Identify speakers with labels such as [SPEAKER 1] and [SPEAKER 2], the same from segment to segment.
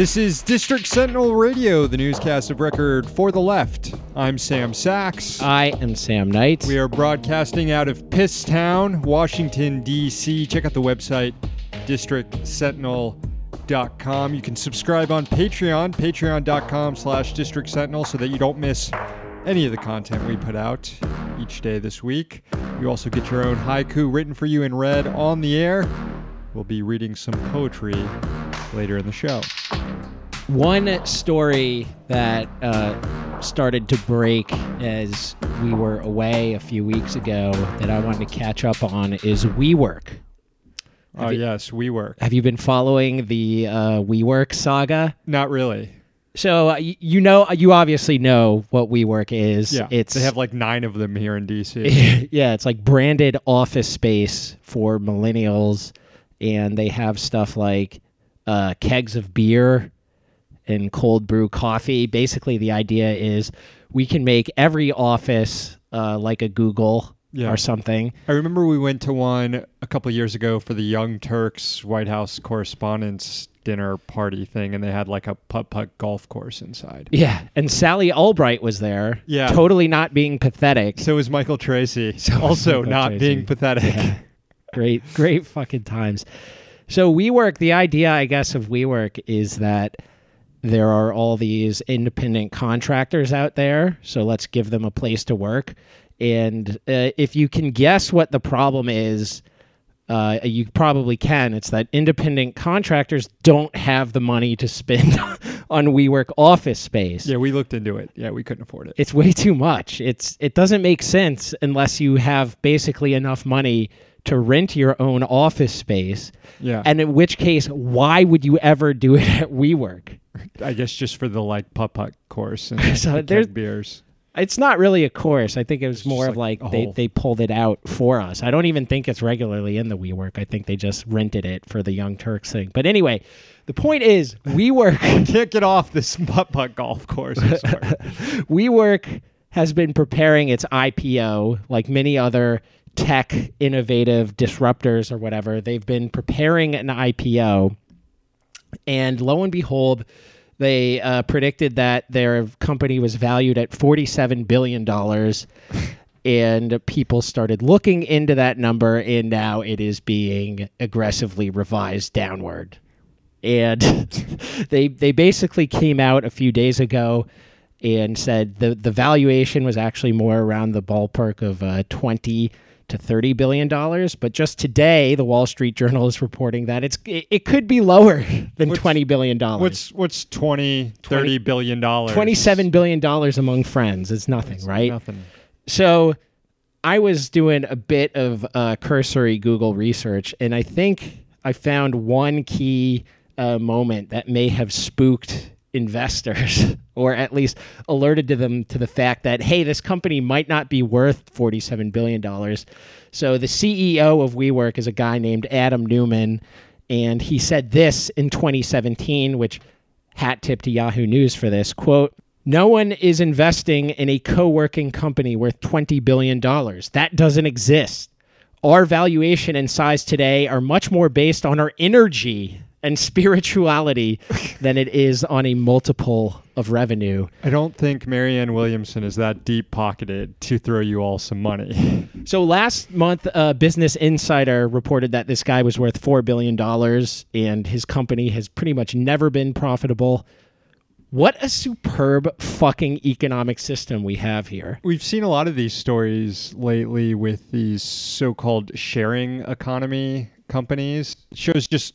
[SPEAKER 1] This is District Sentinel Radio, the newscast of record for the left. I'm Sam Sacks.
[SPEAKER 2] I am Sam Knight.
[SPEAKER 1] We are broadcasting out of Pisstown, Washington, D.C. Check out the website, districtsentinel.com. You can subscribe on Patreon, patreon.com slash district sentinel, so that you don't miss any of the content we put out each day this week. You also get your own haiku written for you and read on the air. We'll be reading some poetry later in the show.
[SPEAKER 2] One story that uh, started to break as we were away a few weeks ago that I wanted to catch up on is WeWork.
[SPEAKER 1] Oh,
[SPEAKER 2] you-
[SPEAKER 1] yes, we work.
[SPEAKER 2] Have you been following the uh, WeWork saga?
[SPEAKER 1] Not really.
[SPEAKER 2] So uh, you know, you obviously know what WeWork is.
[SPEAKER 1] Yeah,
[SPEAKER 2] it's
[SPEAKER 1] they have like nine of them here in DC.
[SPEAKER 2] yeah, it's like branded office space for millennials, and they have stuff like uh, kegs of beer and cold brew coffee. Basically, the idea is we can make every office uh, like a Google
[SPEAKER 1] Yeah.
[SPEAKER 2] or something.
[SPEAKER 1] I remember we went to one a couple years ago for the Young Turks White House Correspondents dinner party thing, and they had like a putt putt golf course inside.
[SPEAKER 2] Yeah, and Sally Albright was there.
[SPEAKER 1] Yeah.
[SPEAKER 2] totally not being pathetic.
[SPEAKER 1] So is Michael Tracey,
[SPEAKER 2] So
[SPEAKER 1] also
[SPEAKER 2] Michael
[SPEAKER 1] not
[SPEAKER 2] Tracey.
[SPEAKER 1] being pathetic.
[SPEAKER 2] Yeah. great, great fucking times. So WeWork, the idea, I guess, of WeWork is that there are all these independent contractors out there. So let's give them a place to work. And uh, if you can guess what the problem is, uh, you probably can. It's that independent contractors don't have the money to spend on WeWork office space
[SPEAKER 1] Yeah, we looked into it. Yeah, we couldn't afford it.
[SPEAKER 2] it's way too much. It's it doesn't make sense unless you have basically enough money to rent your own office space.
[SPEAKER 1] Yeah,
[SPEAKER 2] And in which case, why would you ever do it at WeWork?
[SPEAKER 1] I guess just for the like putt putt course and
[SPEAKER 2] So
[SPEAKER 1] the
[SPEAKER 2] there's-
[SPEAKER 1] beers.
[SPEAKER 2] It's not really a course. I think it was more of
[SPEAKER 1] like
[SPEAKER 2] like they,
[SPEAKER 1] whole-
[SPEAKER 2] they pulled it out for us. I don't even think it's regularly in the WeWork. I think they just rented it for the Young Turks thing. But anyway, the point is WeWork
[SPEAKER 1] Can't get off this putt putt golf course. I.
[SPEAKER 2] WeWork has been preparing its IPO like many other tech innovative disruptors or whatever. They've been preparing an IPO, and lo and behold, they uh, predicted that their company was valued at $47 billion. And people started looking into that number, and now it is being aggressively revised downward and they they basically came out a few days ago and said the the valuation was actually more around the ballpark of uh, 20 to 30 billion dollars but just today the Wall Street Journal is reporting that it's it, it could be lower than
[SPEAKER 1] What's-
[SPEAKER 2] 20 billion dollars
[SPEAKER 1] what's what's 20, 30 billion dollars?
[SPEAKER 2] 27 billion dollars among friends is nothing right
[SPEAKER 1] Nothing.
[SPEAKER 2] so I was doing a bit of uh, cursory Google research, and I think I found one key uh, moment that may have spooked investors, or at least alerted to them to the fact that hey, this company might not be worth forty-seven billion dollars. So the CEO of WeWork is a guy named Adam Neumann, and he said this in 2017, which hat tip to Yahoo News for this quote. No one is investing in a co working company worth $20 billion. That doesn't exist. Our valuation and size today are much more based on our energy and spirituality than it is on a multiple of revenue.
[SPEAKER 1] I don't think Marianne Williamson is that deep pocketed to throw you all some money.
[SPEAKER 2] So last month, uh, Business Insider reported that this guy was worth $4 billion and his company has pretty much never been profitable. What a superb fucking economic system we have here.
[SPEAKER 1] We've seen a lot of these stories lately with these so-called sharing economy companies. It shows just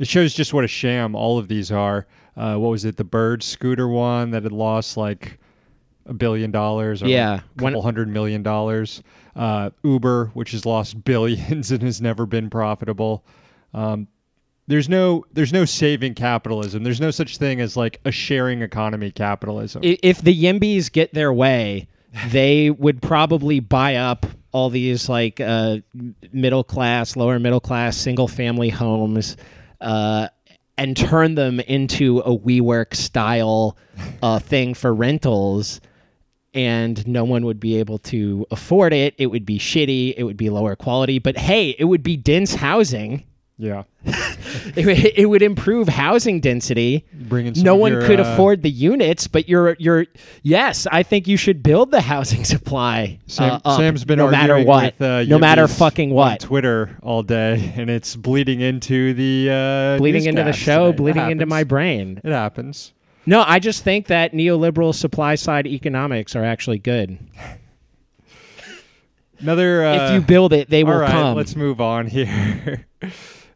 [SPEAKER 1] it shows just what a sham all of these are. Uh, what was it? The Bird scooter one that had lost like a billion dollars or
[SPEAKER 2] Yeah,
[SPEAKER 1] a couple
[SPEAKER 2] one-
[SPEAKER 1] hundred million dollars. Uh, Uber, which has lost billions and has never been profitable. Um, there's no there's no saving capitalism. There's no such thing as like a sharing economy capitalism.
[SPEAKER 2] If the Yimbys get their way, they would probably buy up all these like uh, middle class, lower middle class, single family homes, uh, and turn them into a WeWork style uh, thing for rentals. And no one would be able to afford it. It would be shitty. It would be lower quality. But hey, it would be dense housing.
[SPEAKER 1] Yeah.
[SPEAKER 2] it, would- it would improve housing density.
[SPEAKER 1] Bringing
[SPEAKER 2] no one
[SPEAKER 1] your,
[SPEAKER 2] could
[SPEAKER 1] uh,
[SPEAKER 2] afford the units, but you're you're yes, I think you should build the housing supply.
[SPEAKER 1] Sam,
[SPEAKER 2] uh,
[SPEAKER 1] Sam's been
[SPEAKER 2] no matter what,
[SPEAKER 1] with, uh,
[SPEAKER 2] no matter fucking
[SPEAKER 1] on
[SPEAKER 2] what,
[SPEAKER 1] Twitter all day, and it's bleeding into the uh,
[SPEAKER 2] bleeding into the show,
[SPEAKER 1] today.
[SPEAKER 2] Bleeding into my brain.
[SPEAKER 1] It happens.
[SPEAKER 2] No, I just think that neoliberal supply side economics are actually good.
[SPEAKER 1] Another. Uh,
[SPEAKER 2] if you build it, they will
[SPEAKER 1] all right,
[SPEAKER 2] come.
[SPEAKER 1] let's move on here.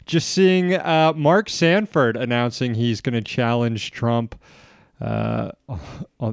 [SPEAKER 1] Just seeing uh, Mark Sanford announcing he's going to challenge Trump. Uh,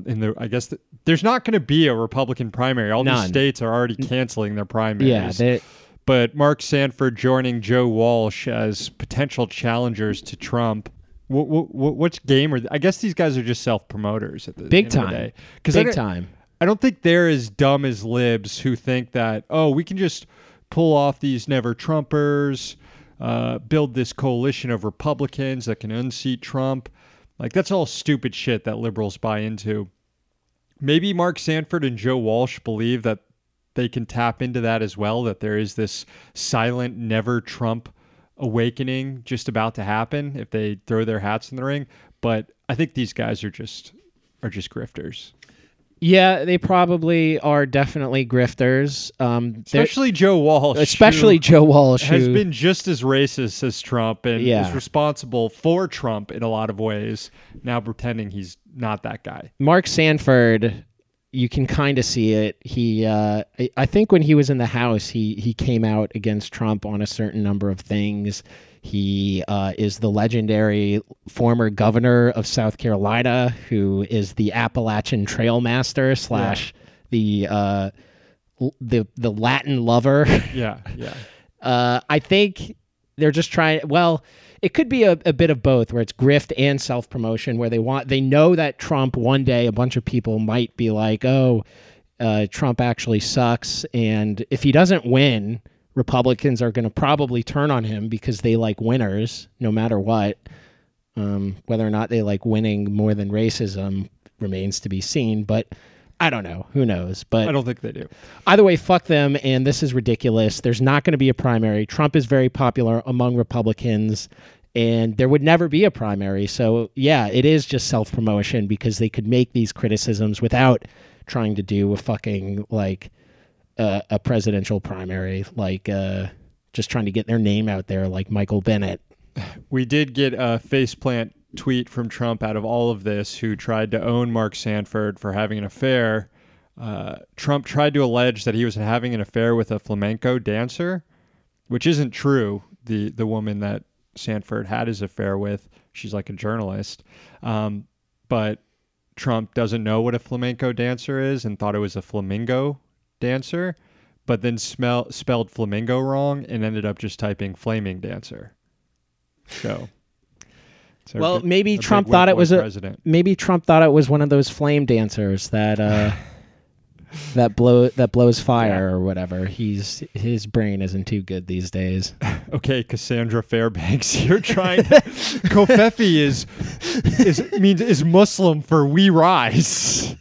[SPEAKER 1] in the, I guess the, there's not going to be a Republican primary. All these states are already canceling their primaries.
[SPEAKER 2] yeah, they,
[SPEAKER 1] but Mark Sanford joining Joe Walsh as potential challengers to Trump. What, what, which game are? I guess these guys are just self promoters at the
[SPEAKER 2] Big
[SPEAKER 1] end of the
[SPEAKER 2] time.
[SPEAKER 1] day. I
[SPEAKER 2] big
[SPEAKER 1] don't,
[SPEAKER 2] time.
[SPEAKER 1] I don't think they're as dumb as libs who think that oh we can just pull off these never Trumpers, uh, build this coalition of Republicans that can unseat Trump. Like that's all stupid shit that liberals buy into. Maybe Mark Sanford and Joe Walsh believe that they can tap into that as well. That there is this silent, never Trump awakening just about to happen if they throw their hats in the ring. But I think these guys are just are just grifters.
[SPEAKER 2] Yeah, they probably are definitely grifters. Um,
[SPEAKER 1] Especially Joe Walsh.
[SPEAKER 2] especially Joe Walsh,
[SPEAKER 1] has
[SPEAKER 2] who,
[SPEAKER 1] been just as racist as Trump and
[SPEAKER 2] Yeah.
[SPEAKER 1] is responsible for Trump in a lot of ways, now pretending he's not that guy.
[SPEAKER 2] Mark Sanford. You can kind of see it. He, uh, I, I think, when he was in the House, he he came out against Trump on a certain number of things. He uh, is the legendary former governor of South Carolina, who is the Appalachian Trail Master slash the uh, l- the the Latin lover.
[SPEAKER 1] Yeah, yeah.
[SPEAKER 2] Uh, I think they're just trying. Well, it could be a, a bit of both, where it's grift and self promotion, where they want they know that Trump one day a bunch of people might be like, oh, uh, Trump actually sucks, and if he doesn't win, Republicans are going to probably turn on him because they like winners, no matter what. Um, whether or not they like winning more than racism remains to be seen, but. I don't know. Who knows? But
[SPEAKER 1] I don't think they do.
[SPEAKER 2] either way, fuck them. And this is ridiculous. There's not going to be a primary. Trump is very popular among Republicans, and there would never be a primary. So, yeah, it is just self promotion because they could make these criticisms without trying to do a fucking like a presidential primary, like uh, just trying to get their name out there, like Michael Bennet.
[SPEAKER 1] We did get a faceplant tweet from Trump out of all of this who tried to own Mark Sanford for having an affair. Uh, Trump tried to allege that he was having an affair with a flamenco dancer, which isn't true. The the woman that Sanford had his affair with, she's like a journalist. Um, but Trump doesn't know what a flamenco dancer is and thought it was a flamingo dancer, but then smell, spelled flamingo wrong and ended up just typing flaming dancer. So,
[SPEAKER 2] Well,
[SPEAKER 1] big-
[SPEAKER 2] maybe Trump thought it was a-
[SPEAKER 1] president.
[SPEAKER 2] Maybe Trump thought it was one of those flame dancers that uh, that blow that blows fire or whatever. He's his brain isn't too good these days.
[SPEAKER 1] Okay, Cassandra Fairbanks, you're trying. To, Covfefe is is means is Muslim for we rise.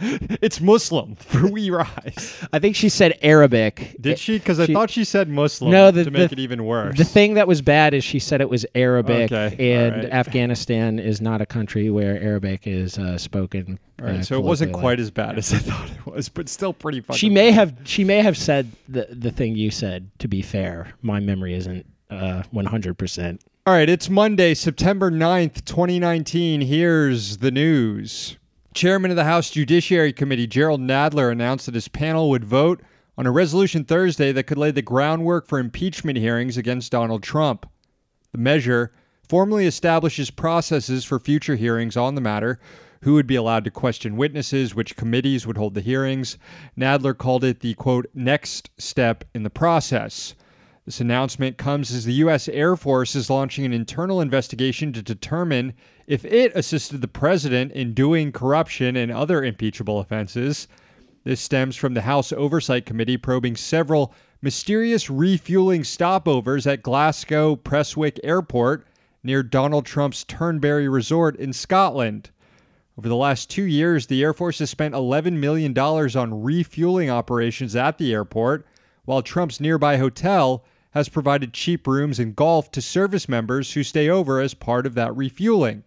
[SPEAKER 1] it's Muslim for we rise.
[SPEAKER 2] I think she said Arabic.
[SPEAKER 1] Did she? Because I thought she said Muslim
[SPEAKER 2] No, the-
[SPEAKER 1] to make
[SPEAKER 2] the-
[SPEAKER 1] it even worse.
[SPEAKER 2] The thing that was bad is she said it was Arabic,
[SPEAKER 1] Okay,
[SPEAKER 2] and
[SPEAKER 1] right.
[SPEAKER 2] Afghanistan is not a country where Arabic is uh, spoken.
[SPEAKER 1] All right,
[SPEAKER 2] uh,
[SPEAKER 1] so it wasn't quite as bad as I thought it was, but still pretty fucking.
[SPEAKER 2] She may
[SPEAKER 1] bad.
[SPEAKER 2] have she may have said the the thing you said. To be fair, my memory isn't uh, one hundred percent.
[SPEAKER 1] All right, it's Monday, September 9th, 2019. Here's the news. Chairman of the House Judiciary Committee, Jerrold Nadler, announced that his panel would vote on a resolution Thursday that could lay the groundwork for impeachment hearings against Donald Trump. The measure formally establishes processes for future hearings on the matter, who would be allowed to question witnesses, which committees would hold the hearings. Nadler called it the quote, next step in the process. This announcement comes as the U.S. Air Force is launching an internal investigation to determine if it assisted the president in doing corruption and other impeachable offenses. This stems from the House Oversight Committee probing several mysterious refueling stopovers at Glasgow Prestwick Airport near Donald Trump's Turnberry Resort in Scotland. Over the last two years, the Air Force has spent $11 million on refueling operations at the airport, while Trump's nearby hotel has provided cheap rooms and golf to service members who stay over as part of that refueling.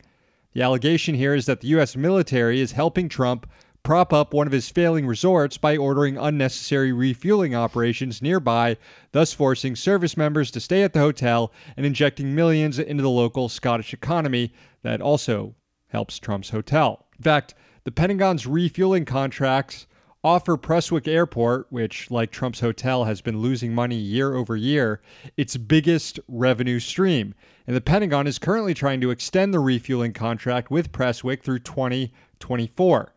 [SPEAKER 1] The allegation here is that the U.S. military is helping Trump prop up one of his failing resorts by ordering unnecessary refueling operations nearby, thus forcing service members to stay at the hotel and injecting millions into the local Scottish economy that also helps Trump's hotel. In fact, the Pentagon's refueling contracts offer Prestwick Airport, which, like Trump's hotel, has been losing money year over year, its biggest revenue stream. And the Pentagon is currently trying to extend the refueling contract with Prestwick through 2024.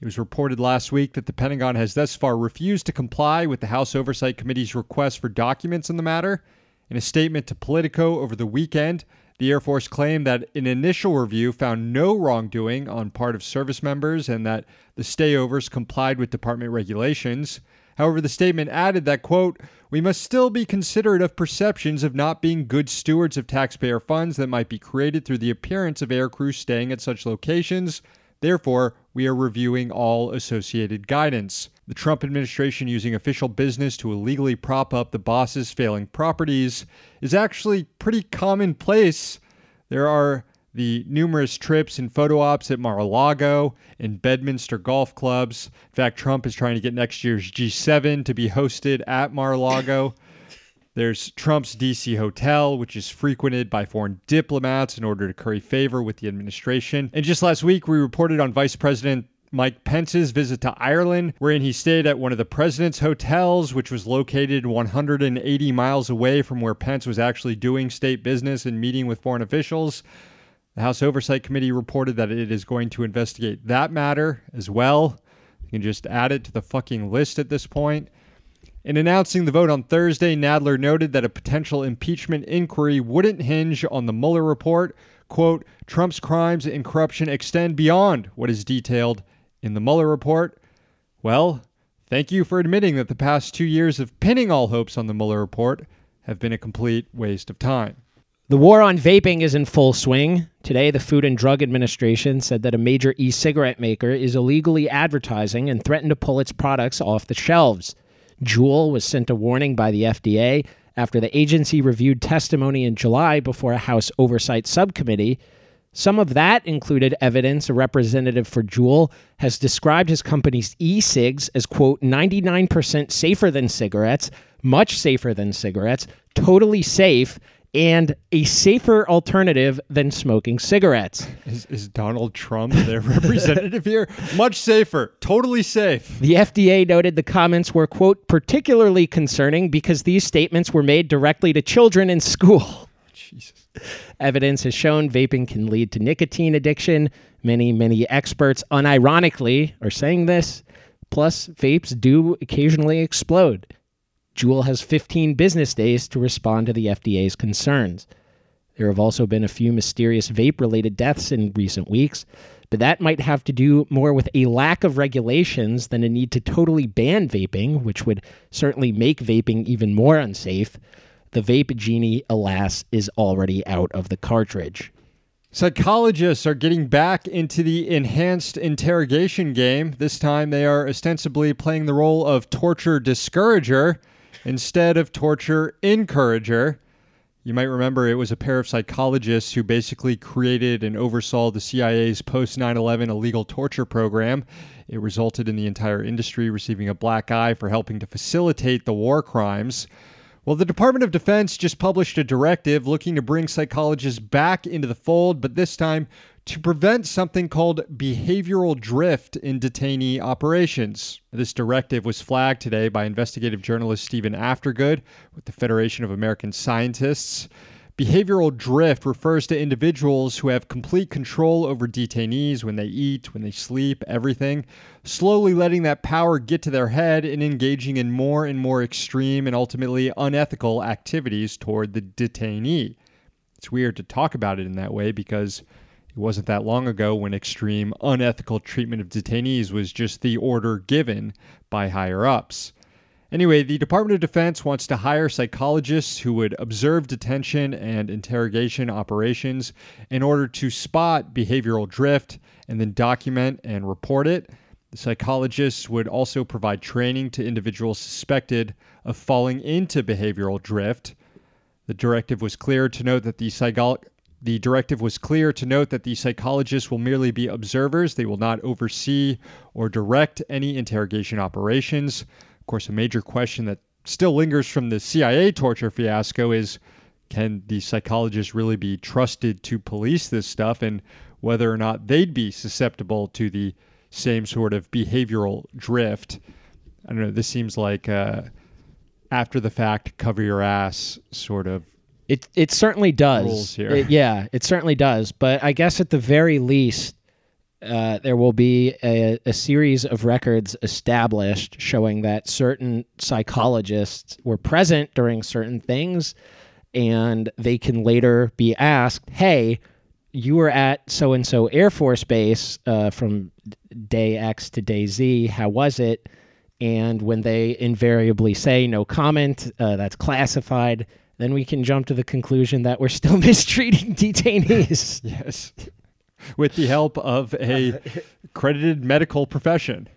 [SPEAKER 1] It was reported last week that the Pentagon has thus far refused to comply with the House Oversight Committee's request for documents in the matter. In a statement to Politico over the weekend, the Air Force claimed that an initial review found no wrongdoing on part of service members and that the stayovers complied with department regulations. However, the statement added that, quote, we must still be considerate of perceptions of not being good stewards of taxpayer funds that might be created through the appearance of aircrew staying at such locations. Therefore, we are reviewing all associated guidance. The Trump administration using official business to illegally prop up the boss's failing properties is actually pretty commonplace. There are the numerous trips and photo ops at Mar a Lago and Bedminster golf clubs. In fact, Trump is trying to get next year's G7 to be hosted at Mar a Lago. There's Trump's DC hotel, which is frequented by foreign diplomats in order to curry favor with the administration. And just last week, we reported on Vice President Mike Pence's visit to Ireland, wherein he stayed at one of the president's hotels, which was located 180 miles away from where Pence was actually doing state business and meeting with foreign officials. The House Oversight Committee reported that it is going to investigate that matter as well. You can just add it to the fucking list at this point. In announcing the vote on Thursday, Nadler noted that a potential impeachment inquiry wouldn't hinge on the Mueller report. Quote, Trump's crimes and corruption extend beyond what is detailed in the Mueller report? Well, thank you for admitting that the past two years of pinning all hopes on the Mueller report have been a complete waste of time.
[SPEAKER 2] The war on vaping is in full swing. Today, the Food and Drug Administration said that a major e cigarette maker is illegally advertising and threatened to pull its products off the shelves. Juul was sent a warning by the FDA after the agency reviewed testimony in July before a House Oversight Subcommittee some of that included evidence a representative for Juul has described his company's e cigs as, quote, 99% safer than cigarettes, much safer than cigarettes, totally safe, and a safer alternative than smoking cigarettes.
[SPEAKER 1] Is, is Donald Trump their representative here? Much safer, totally safe.
[SPEAKER 2] The FDA noted the comments were, quote, particularly concerning because these statements were made directly to children in school. Jesus. Evidence has shown vaping can lead to nicotine addiction. Many, many experts, unironically, are saying this. Plus, vapes do occasionally explode. Juul has 15 business days to respond to the FDA's concerns. There have also been a few mysterious vape related deaths in recent weeks, but that might have to do more with a lack of regulations than a need to totally ban vaping, which would certainly make vaping even more unsafe. The vape genie, alas, is already out of the cartridge.
[SPEAKER 1] Psychologists are getting back into the enhanced interrogation game. This time they are ostensibly playing the role of torture discourager instead of torture encourager. You might remember it was a pair of psychologists who basically created and oversaw the CIA's post 9 11 illegal torture program. It resulted in the entire industry receiving a black eye for helping to facilitate the war crimes. Well, the Department of Defense just published a directive looking to bring psychologists back into the fold, but this time to prevent something called behavioral drift in detainee operations. This directive was flagged today by investigative journalist Steven Aftergood with the Federation of American Scientists. Behavioral drift refers to individuals who have complete control over detainees when they eat, when they sleep, everything, slowly letting that power get to their head and engaging in more and more extreme and ultimately unethical activities toward the detainee. It's weird to talk about it in that way because it wasn't that long ago when extreme, unethical treatment of detainees was just the order given by higher ups. Anyway, the Department of Defense wants to hire psychologists who would observe detention and interrogation operations in order to spot behavioral drift and then document and report it. The psychologists would also provide training to individuals suspected of falling into behavioral drift. The directive was clear to note that the the directive was clear to note that the psychologists will merely be observers. They will not oversee or direct any interrogation operations. Of course, a major question that still lingers from the CIA torture fiasco is can the psychologists really be trusted to police this stuff and whether or not they'd be susceptible to the same sort of behavioral drift? I don't know. This seems like uh, after the fact, cover your ass sort of
[SPEAKER 2] It it certainly does.
[SPEAKER 1] Rules here.
[SPEAKER 2] It- yeah, it certainly does. But I guess at the very least, uh, there will be a, a series of records established showing that certain psychologists were present during certain things, and they can later be asked, "Hey, you were at so and so Air Force Base uh, from day X to day Z. How was it?" And when they invariably say no comment, uh, that's classified, then we can jump to the conclusion that we're still mistreating detainees.
[SPEAKER 1] Yes. With the help of a accredited medical profession.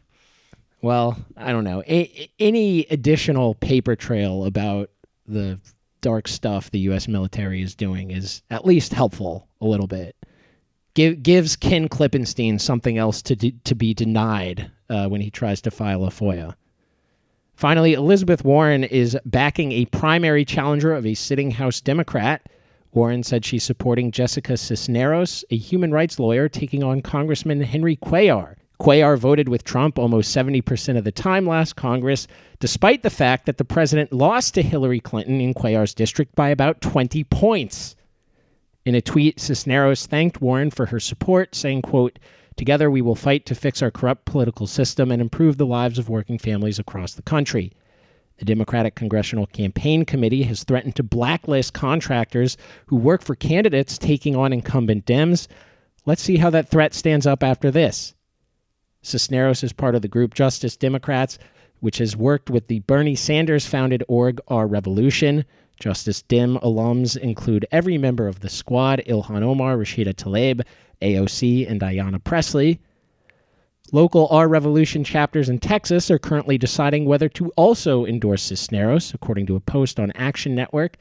[SPEAKER 2] well, I don't know. A- any additional paper trail about the dark stuff the U.S. military is doing is at least helpful a little bit. Give, gives Ken Klippenstein something else to, de- to be denied uh, when he tries to file a FOIA. Finally, Elizabeth Warren is backing a primary challenger of a sitting House Democrat. Warren said she's supporting Jessica Cisneros, a human rights lawyer, taking on Congressman Henry Cuellar. Cuellar voted with Trump almost 70% of the time last Congress, despite the fact that the president lost to Hillary Clinton in Cuellar's district by about 20 points. In a tweet, Cisneros thanked Warren for her support, saying, quote, Together we will fight to fix our corrupt political system and improve the lives of working families across the country. The Democratic Congressional Campaign Committee has threatened to blacklist contractors who work for candidates taking on incumbent Dems. Let's see how that threat stands up after this. Cisneros is part of the group Justice Democrats, which has worked with the Bernie Sanders founded org Our Revolution. Justice Dem alums include every member of the squad Ilhan Omar, Rashida Tlaib, AOC, and Ayanna Pressley. Local Our Revolution chapters in Texas are currently deciding whether to also endorse Cisneros, according to a post on Action Network.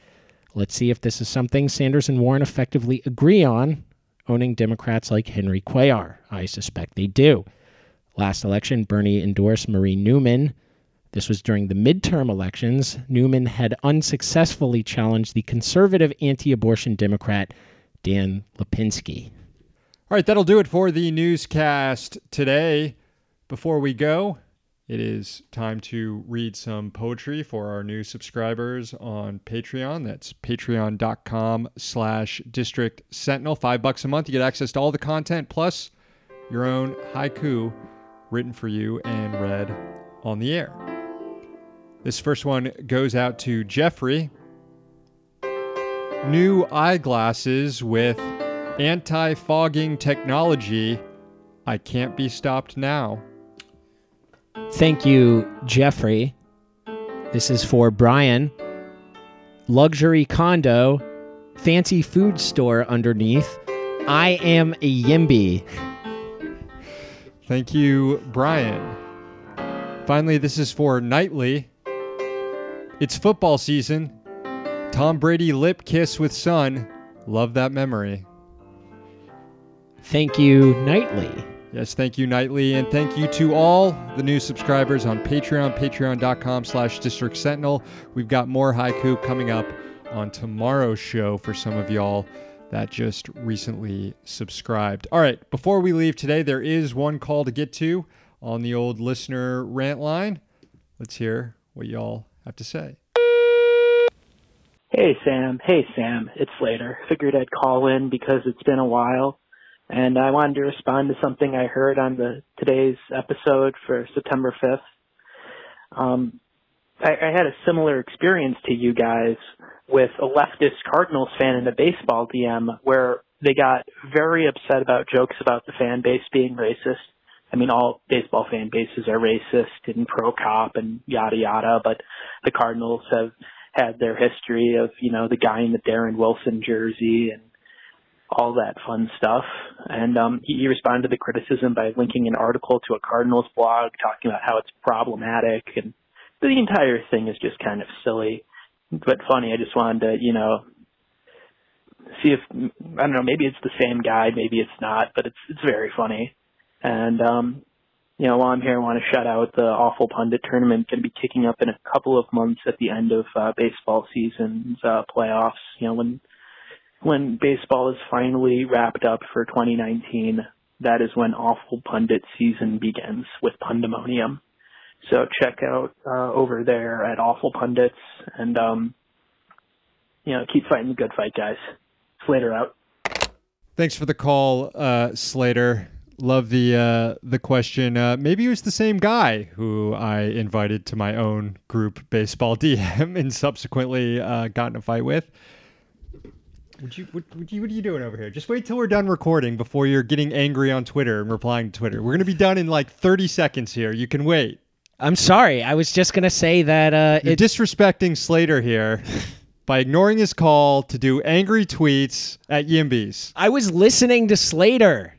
[SPEAKER 2] Let's see if this is something Sanders and Warren effectively agree on, owning Democrats like Henry Cuellar. I suspect they do. Last election, Bernie endorsed Marie Newman. This was during the midterm elections. Newman had unsuccessfully challenged the conservative anti abortion Democrat Dan Lipinski.
[SPEAKER 1] All right, that'll do it for the newscast today. Before we go, it is time to read some poetry for our new subscribers on Patreon. That's patreon.com slash district sentinel. Five bucks a month. You get access to all the content plus your own haiku written for you and read on the air. This first one goes out to Jeffrey. New eyeglasses with anti fogging technology. I can't be stopped now.
[SPEAKER 2] Thank you, Jeffrey. This is for Brian. Luxury condo, fancy food store underneath. I am a Yimby.
[SPEAKER 1] Thank you, Brian. Finally, this is for Knightley. It's football season. Tom Brady lip kiss with son. Love that memory.
[SPEAKER 2] Thank you, Knightley.
[SPEAKER 1] Yes, thank you, Knightley, and thank you to all the new subscribers on Patreon, patreon.com slash district sentinel. We've got more haiku coming up on tomorrow's show for some of y'all that just recently subscribed. All right, before we leave today, there is one call to get to on the old listener rant line. Let's hear what y'all have to say.
[SPEAKER 3] Hey Sam, hey Sam, it's Slater. Figured I'd call in because it's been a while, and I wanted to respond to something I heard on the today's episode for September 5th. Um, I, I had a similar experience to you guys with a leftist Cardinals fan in a baseball DM where they got very upset about jokes about the fan base being racist. I mean, all baseball fan bases are racist and pro cop and yada yada, but the Cardinals have had their history of, you know, the guy in the Darren Wilson jersey and all that fun stuff. And um, he, he responded to the criticism by linking an article to a Cardinals blog talking about how it's problematic, and the entire thing is just kind of silly, but funny. I just wanted to, you know, see if I don't know, maybe it's the same guy, maybe it's not, but it's it's very funny. And um, you know, while I'm here, I want to shout out the Awful Pundit tournament going to be kicking up in a couple of months at the end of uh, baseball season's uh, playoffs. You know, when when baseball is finally wrapped up for 2019, that is when Awful Pundit season begins with Pundemonium. So check out uh, over there at Awful Pundits and um, you know keep fighting the good fight, guys. Slater out.
[SPEAKER 1] Thanks for the call, uh, Slater. Love the uh, the question. Uh, maybe it was the same guy who I invited to my own group baseball DM and subsequently uh, got in a fight with. Would you, what, what, you, what are you doing over here? Just wait till we're done recording before you're getting angry on Twitter and replying to Twitter. We're gonna be done in like 30 seconds here. You can wait.
[SPEAKER 2] I'm sorry. I was just gonna say that uh,
[SPEAKER 1] You're disrespecting Slater here by ignoring his call to do angry tweets at Yimbys.
[SPEAKER 2] I was listening to Slater.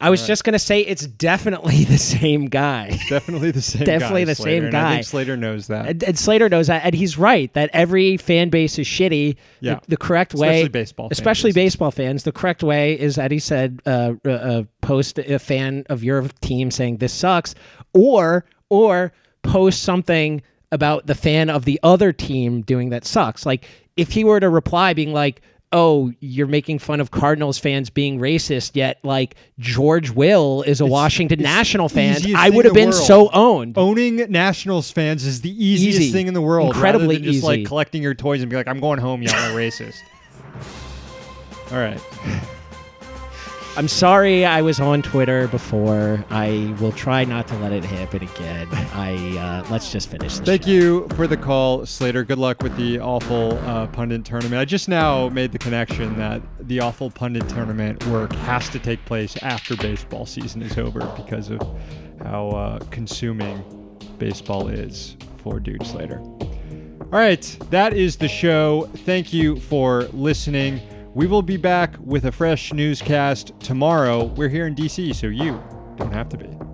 [SPEAKER 2] I was just gonna say it's definitely the same guy.
[SPEAKER 1] Definitely the same. Guy.
[SPEAKER 2] Definitely
[SPEAKER 1] guy,
[SPEAKER 2] the
[SPEAKER 1] Slater,
[SPEAKER 2] same
[SPEAKER 1] and I
[SPEAKER 2] guy.
[SPEAKER 1] think Slater knows that.
[SPEAKER 2] And, and Slater knows that, and he's right that every fan base is shitty.
[SPEAKER 1] Yeah.
[SPEAKER 2] The, the correct way,
[SPEAKER 1] Especially baseball
[SPEAKER 2] especially
[SPEAKER 1] bases.
[SPEAKER 2] baseball fans, the correct way is that he said, uh, uh, uh, post a fan of your team saying this sucks, or or post something about the fan of the other team doing that sucks. Like if he were to reply being like. Oh, you're making fun of Cardinals fans being racist, yet like George Will is a Washington
[SPEAKER 1] it's
[SPEAKER 2] National fan. I would have been
[SPEAKER 1] world.
[SPEAKER 2] so owned.
[SPEAKER 1] Owning Nationals fans is the easiest
[SPEAKER 2] Easy.
[SPEAKER 1] thing in the world.
[SPEAKER 2] Incredibly
[SPEAKER 1] rather than just like collecting your toys and be like, "I'm going home, y'all are racist." All right.
[SPEAKER 2] I'm sorry I was on Twitter before. I will try not to let it happen again. I uh, let's just finish this.
[SPEAKER 1] Thank
[SPEAKER 2] show.
[SPEAKER 1] you for the call, Slater. Good luck with the awful uh, pundit tournament. I just now made the connection that the awful pundit tournament work has to take place after baseball season is over because of how uh, consuming baseball is for Dude Slater. All right, that is the show. Thank you for listening. We will be back with a fresh newscast tomorrow. We're here in DC, so you don't have to be.